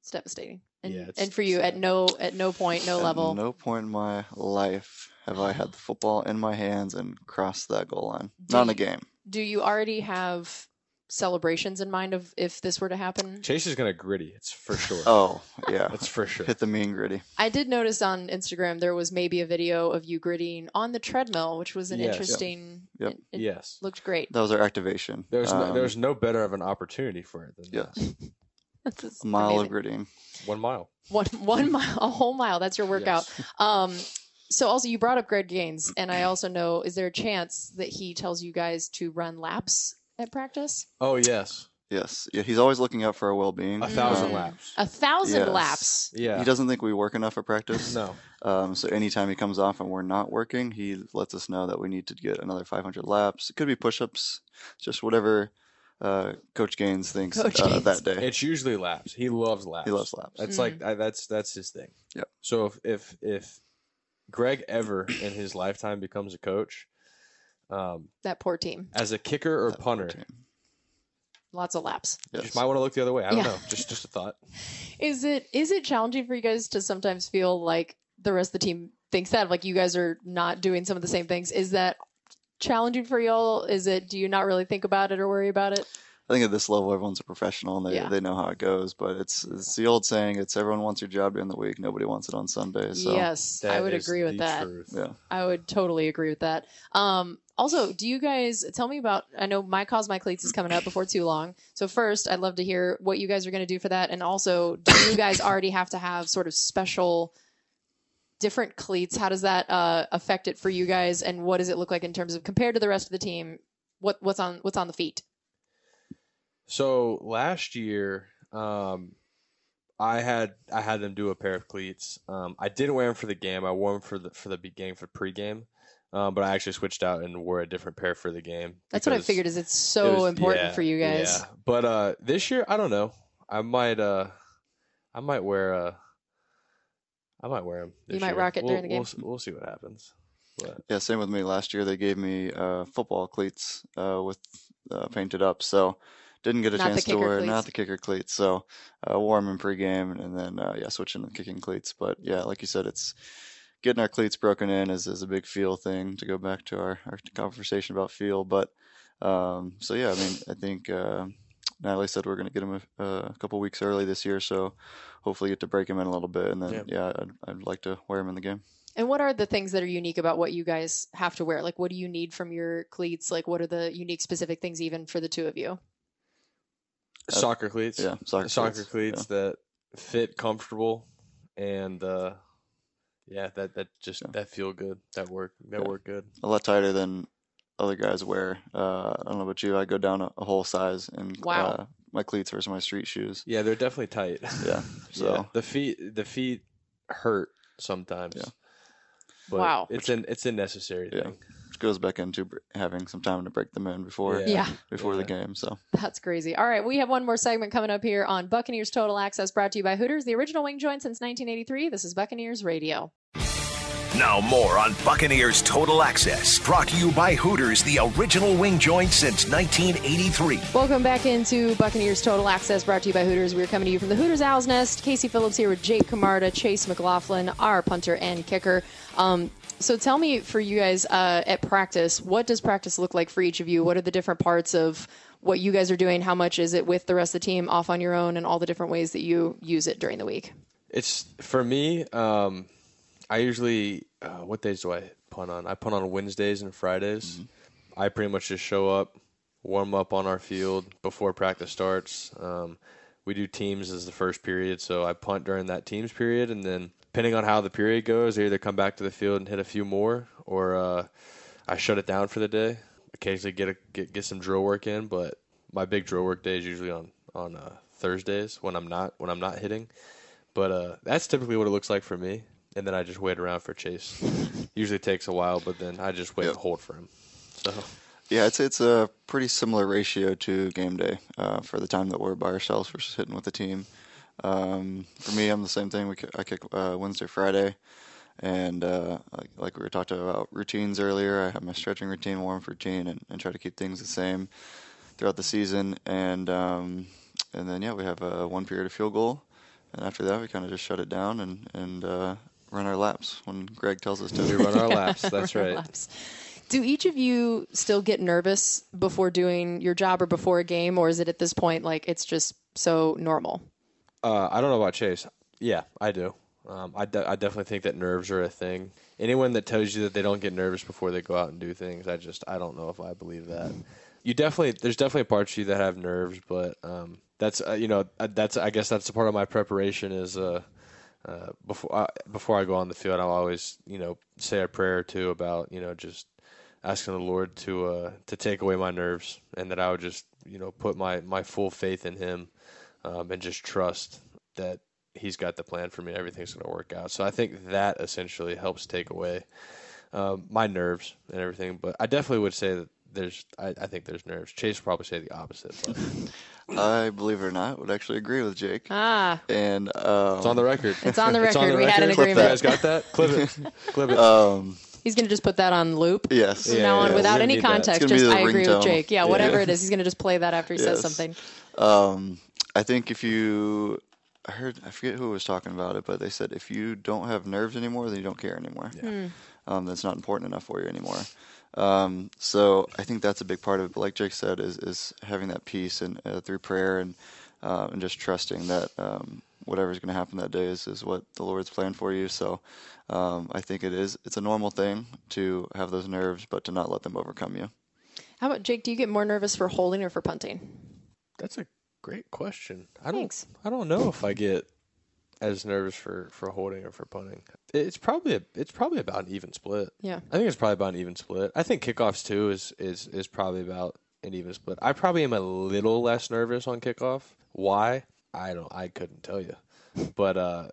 It's devastating. And, Yeah, it's and for you, at no at no point, no At level. no point in my life have I had the football in my hands and crossed that goal line. Do Not in a game. Do you already have celebrations in mind of if this were to happen? Chase is gonna gritty. It's for sure. Oh yeah, It's for sure. hit the mean gritty. I did notice on Instagram there was maybe a video of you gritting on the treadmill, which was an Yes. Interesting. Yep. It, it Yes. looked great. That was our activation. There's no, Um, there's no better of an opportunity for it than yes, that. That's a mile of amazing. gritting. one mile. One one mile, a whole mile. That's your workout. Yes. Um, so also you brought up Greg Gaines, and I also know is there a chance that he tells you guys to run laps at practice? Oh yes, Yes, yeah, he's always looking out for our well-being. a thousand Mm. laps. A thousand Yes. laps. Yeah. He doesn't think we work enough at practice. No. Um, so anytime he comes off and we're not working, he lets us know that we need to get another 500 laps. It could be push-ups, just whatever uh, Coach Gaines thinks Coach uh, Gaines. that day. It's usually laps. He loves laps. He loves laps. That's Mm. like I, that's that's his thing. Yep. So if if if Greg ever in his lifetime becomes a coach, um, That poor team. as a kicker or That punter. Lots of laps. you Yes. just might want to look the other way. I don't Yeah. know. Just just a thought. Is it is it challenging for you guys to sometimes feel like the rest of the team thinks that like you guys are not doing some of the same things? Is that challenging for y'all? Is it do you not really think about it or worry about it? I think at this level, everyone's a professional and they, Yeah. they know how it goes. But it's it's the old saying: it's everyone wants your job during the week, nobody wants it on Sunday. So yes, I would agree with that. truth. yeah, I would totally agree with that. Um, also, do you guys tell me about? I know my cause my cleats is coming up before too long. So first, I'd love to hear what you guys are going to do for that, and also, do you guys already have to have sort of special, different cleats? How does that uh, affect it for you guys, and what does it look like in terms of compared to the rest of the team? What what's on what's on the feet? So last year, um, I had I had them do a pair of cleats. Um, I didn't wear them for the game. I wore them for the for the game for pregame. Um, but I actually switched out and wore a different pair for the game. That's what I figured. Is it's it so was- important yeah, for you guys? Yeah. But uh, this year, I don't know. I might uh, I might wear uh, I might wear them. You might rock it we'll, during the game. We'll, we'll see what happens. But yeah. Same with me. Last year, they gave me uh, football cleats uh, with uh, painted up. So didn't get a Not chance to wear cleats. not the kicker cleats. So uh, wore them in pregame and then uh, yeah, switching to kicking cleats. But yeah, like you said, it's getting our cleats broken in is, is a big feel thing to go back to our, our conversation about feel. But um, so yeah, I mean, I think uh, Natalie said we're going to get him a, a couple weeks early this year, so hopefully get to break him in a little bit, and then Yeah. yeah, I'd, I'd like to wear him in the game. And what are the things that are unique about what you guys have to wear? Like, what do you need from your cleats? Like, what are the unique specific things even for the two of you? soccer cleats. Yeah, soccer, soccer cleats. cleats that fit comfortable and uh yeah that that just Yeah. that feel good that work that Yeah. work good a lot tighter than other guys wear. Uh, I don't know about you. I go down a, a whole size in Wow. uh, my cleats versus my street shoes. yeah they're definitely tight Yeah, so yeah, the feet the feet hurt sometimes Yeah. but Wow. it's an it's a necessary Yeah. thing which goes back into br- having some time to break them in before Yeah. Yeah, before the game. So that's crazy. All right, we have one more segment coming up here on Buccaneers Total Access, brought to you by Hooters, the original wing joint since 1983. This is Buccaneers Radio. Now more on Buccaneers Total Access, brought to you by Hooters, the original wing joint since 1983. Welcome back into Buccaneers Total Access, brought to you by Hooters. We're coming to you from the Hooters Owl's Nest. Casey Phillips here with Jake Camarda, Chase McLaughlin, our punter and kicker. Um, so tell me, for you guys uh, at practice, what does practice look like for each of you? What are the different parts of what you guys are doing? How much is it with the rest of the team, off on your own, and all the different ways that you use it during the week? it's for me um i usually uh, what days do i punt on i punt on wednesdays and fridays i pretty much just show up warm up on our field before practice starts um, we do teams as the first period so i punt during that teams period and then depending on how the period goes i either come back to the field and hit a few more or uh, i shut it down for the day occasionally get a get, get some drill work in but my big drill work day is usually on on uh, thursdays when i'm not when i'm not hitting but uh, that's typically what it looks like for me. And then I just wait around for Chase Usually takes a while, but then I just wait Yep. and hold for him. So Yeah, I'd it's a pretty similar ratio to game day uh, for the time that we're by ourselves versus hitting with the team. Um, for me, I'm the same thing. We I kick uh, Wednesday, Friday, and uh, like, like we were talking about routines earlier. I have my stretching routine, warm routine, and, and try to keep things the same throughout the season. And um, and then yeah, we have a one period of field goal, and after that, we kind of just shut it down and and uh, run our laps when Greg tells us to. we run our laps. That's Run right. laps. Do each of you still get nervous before doing your job or before a game, or is it at this point like it's just so normal? Uh, I don't know about Chase. Yeah, I do. Um, I, de- I definitely think that nerves are a thing. Anyone that tells you that they don't get nervous before they go out and do things, I just I don't know if I believe that. You definitely there's definitely parts of you that have nerves, but um, that's uh, you know uh, that's I guess that's a part of my preparation is uh, uh, before I, before I go on the field, I'll always you know say a prayer or two about you know just asking the Lord to uh, to take away my nerves, and that I would just you know put my my full faith in Him, um, and just trust that He's got the plan for me. and Everything's going to work out. So I think that essentially helps take away um, my nerves and everything. But I definitely would say that there's I, I think there's nerves. Chase would probably say the opposite. I believe it or not would actually agree with Jake. Ah, And um, it's on the record. it's on the record. on the we had an agreement. You guys got that? Clip it. Clip it. um, He's going to just put that on loop. yes. From Yeah, now on, yeah, without any context, just I the agree with. Jake. Yeah, Yeah. whatever it is, he's going to just play that after he says something. Um, I think if you, I heard, I forget who was talking about it, but they said if you don't have nerves anymore, then you don't care anymore. Hmm. Um, that's not important enough for you anymore. Um, so I think that's a big part of it. But like Jake said, is is having that peace and uh, through prayer and uh, and just trusting that um, whatever's going to happen that day is, is what the Lord's planned for you. So um, I think it is it's a normal thing to have those nerves, but to not let them overcome you. How about Jake? Do you get more nervous for holding or for punting? That's a great question. I don't. Thanks. I don't know if I get as nervous for, for holding or for punting. It's probably a, it's probably about an even split. Yeah. I think it's probably about an even split. I think kickoffs too is is is probably about an even split. I probably am a little less nervous on kickoff. Why? I don't. I couldn't tell you. But uh,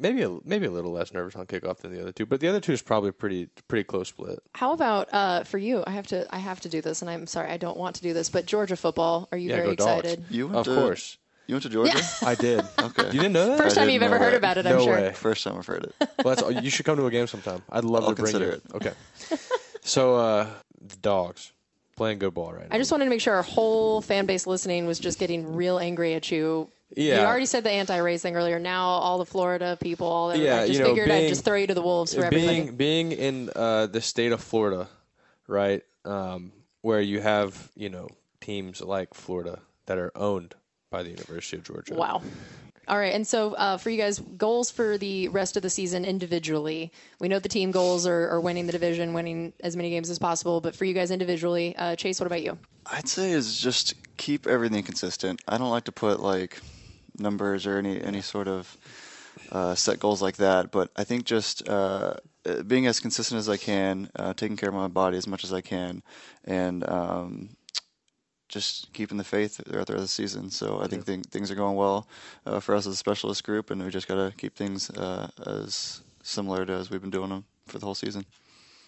maybe a, maybe a little less nervous on kickoff than the other two. But the other two is probably pretty pretty close split. How about uh, for you? I have to I have to do this, and I'm sorry I don't want to do this, but Georgia football. Are you Yeah, very excited? You went Of to, course, You went to Georgia. I did. Okay. You didn't know that? First I time you've ever heard that. about it, I'm No sure. way. First time I've heard it. Well, that's, you should come to a game sometime. I'd love I'll to bring consider you. it. Okay. So uh, the dogs playing good ball right now. I just wanted to make sure our whole fan base listening was just getting real angry at you. Yeah. You already said the anti-race thing earlier. Now all the Florida people, all that. Yeah, I just you know, figured I'd just throw you to the wolves for everybody. being being in uh, the state of Florida, right, um, where you have you know teams like Florida that are owned by the University of Georgia. Wow. All right, and so uh, for you guys, goals for the rest of the season individually. We know the team goals are, are winning the division, winning as many games as possible. But for you guys individually, uh, Chase, what about you? I'd say is just keep everything consistent. I don't like to put like numbers or any any sort of uh, set goals like that, but I think just uh, uh, being as consistent as I can, uh, taking care of my body as much as I can, and um, just keeping the faith throughout the the season. So I think thing, things are going well uh, for us as a specialist group, and we just got to keep things uh, as similar to as we've been doing them for the whole season.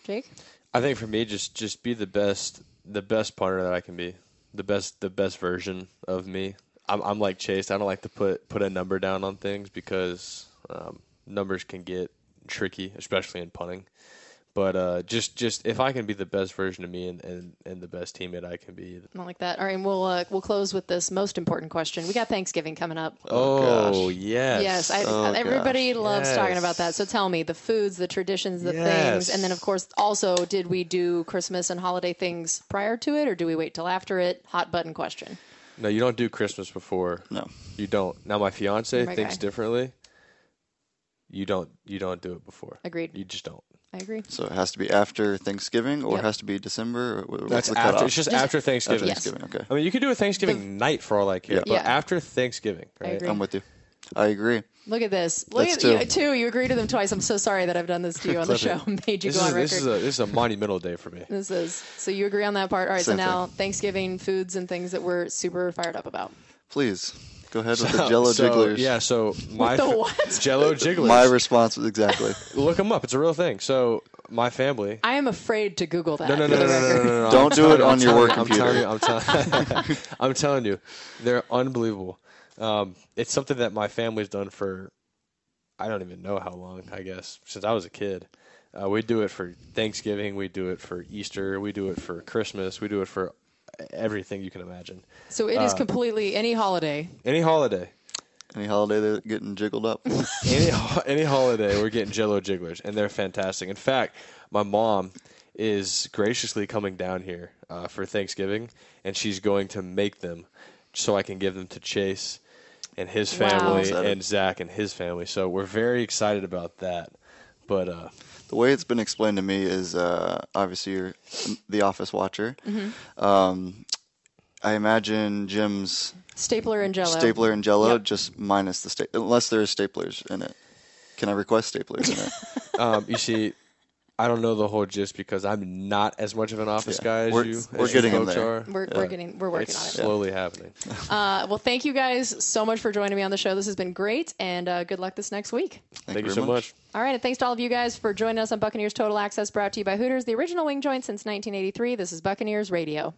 Jake? I think for me, just just be the best the best punter that I can be, the best the best version of me. I'm I'm like Chase. I don't like to put put a number down on things because um, numbers can get tricky, especially in punting. But uh, just just if I can be the best version of me and, and, and the best teammate I can be. Not like that. All right, and we'll uh, we'll close with this most important question. We got Thanksgiving coming up. Oh, gosh. Oh yes, Yes, I, Oh, everybody gosh. loves Yes. talking about that. So tell me the foods, the traditions, the Yes. things, and then of course also did we do Christmas and holiday things prior to it, or do we wait till after it? Hot button question. No, you don't do Christmas before. No. You don't. Now my fiance My thinks guy. differently. You don't. You don't do it before. Agreed. You just don't. I agree. So it has to be after Thanksgiving, or Yep. it has to be December. Or wh- what's That's the after. cutoff? It's just, Just- after Thanksgiving. Yes. Thanksgiving. Okay, I mean, you could do a Thanksgiving night for all I care, Yeah. but Yeah. after Thanksgiving, I right? agree. I'm with you. I agree. Look at this. Look That's at you two. You agreed with him twice. I'm so sorry that I've done this to you on the show. Made you This go is, on this record. is a this is a monumental day for me. This is so you agree on that part. All right, so Same now Thanksgiving foods and things that we're super fired up about. Please go ahead with the Jello so, jigglers. Yeah, so my the what? Jello jigglers. My response was exactly. Look them up. It's a real thing. So my family. I am afraid to Google that. No, no, no, no, no, no, no, no. Don't I'm do telling it on I'm your telling work you, I'm telling you. I'm telling, I'm telling you, they're unbelievable. Um, it's something that my family's done for, I don't even know how long. I guess since I was a kid. Uh, we do it for Thanksgiving. We do it for Easter. We do it for Christmas. We do it for everything you can imagine. So it is Uh, completely any holiday. Any holiday. Any holiday they're getting jiggled up. any any holiday, we're getting Jello jigglers, and they're fantastic. In fact, my mom is graciously coming down here uh, for Thanksgiving, and she's going to make them so I can give them to Chase and his family Excited. and Zach and his family. So we're very excited about that. But uh, The way it's been explained to me is uh, obviously you're the office watcher. Mm-hmm. Um, I imagine Jim's Stapler and Jello. stapler and Jello Yep. just minus the sta- unless there's staplers in it. Can I request staplers in it? um, you see, I don't know the whole gist because I'm not as much of an office Yeah. guy as We're- you. we're as getting you in there. Are. We're, we're getting we're working It's on it. slowly happening. Uh, well, thank you guys so much for joining me on the show. This has been great, and uh, good luck this next week. Thank, Thank you very so much. All right, and thanks to all of you guys for joining us on Buccaneers Total Access, brought to you by Hooters, the original wing joint since 1983. This is Buccaneers Radio.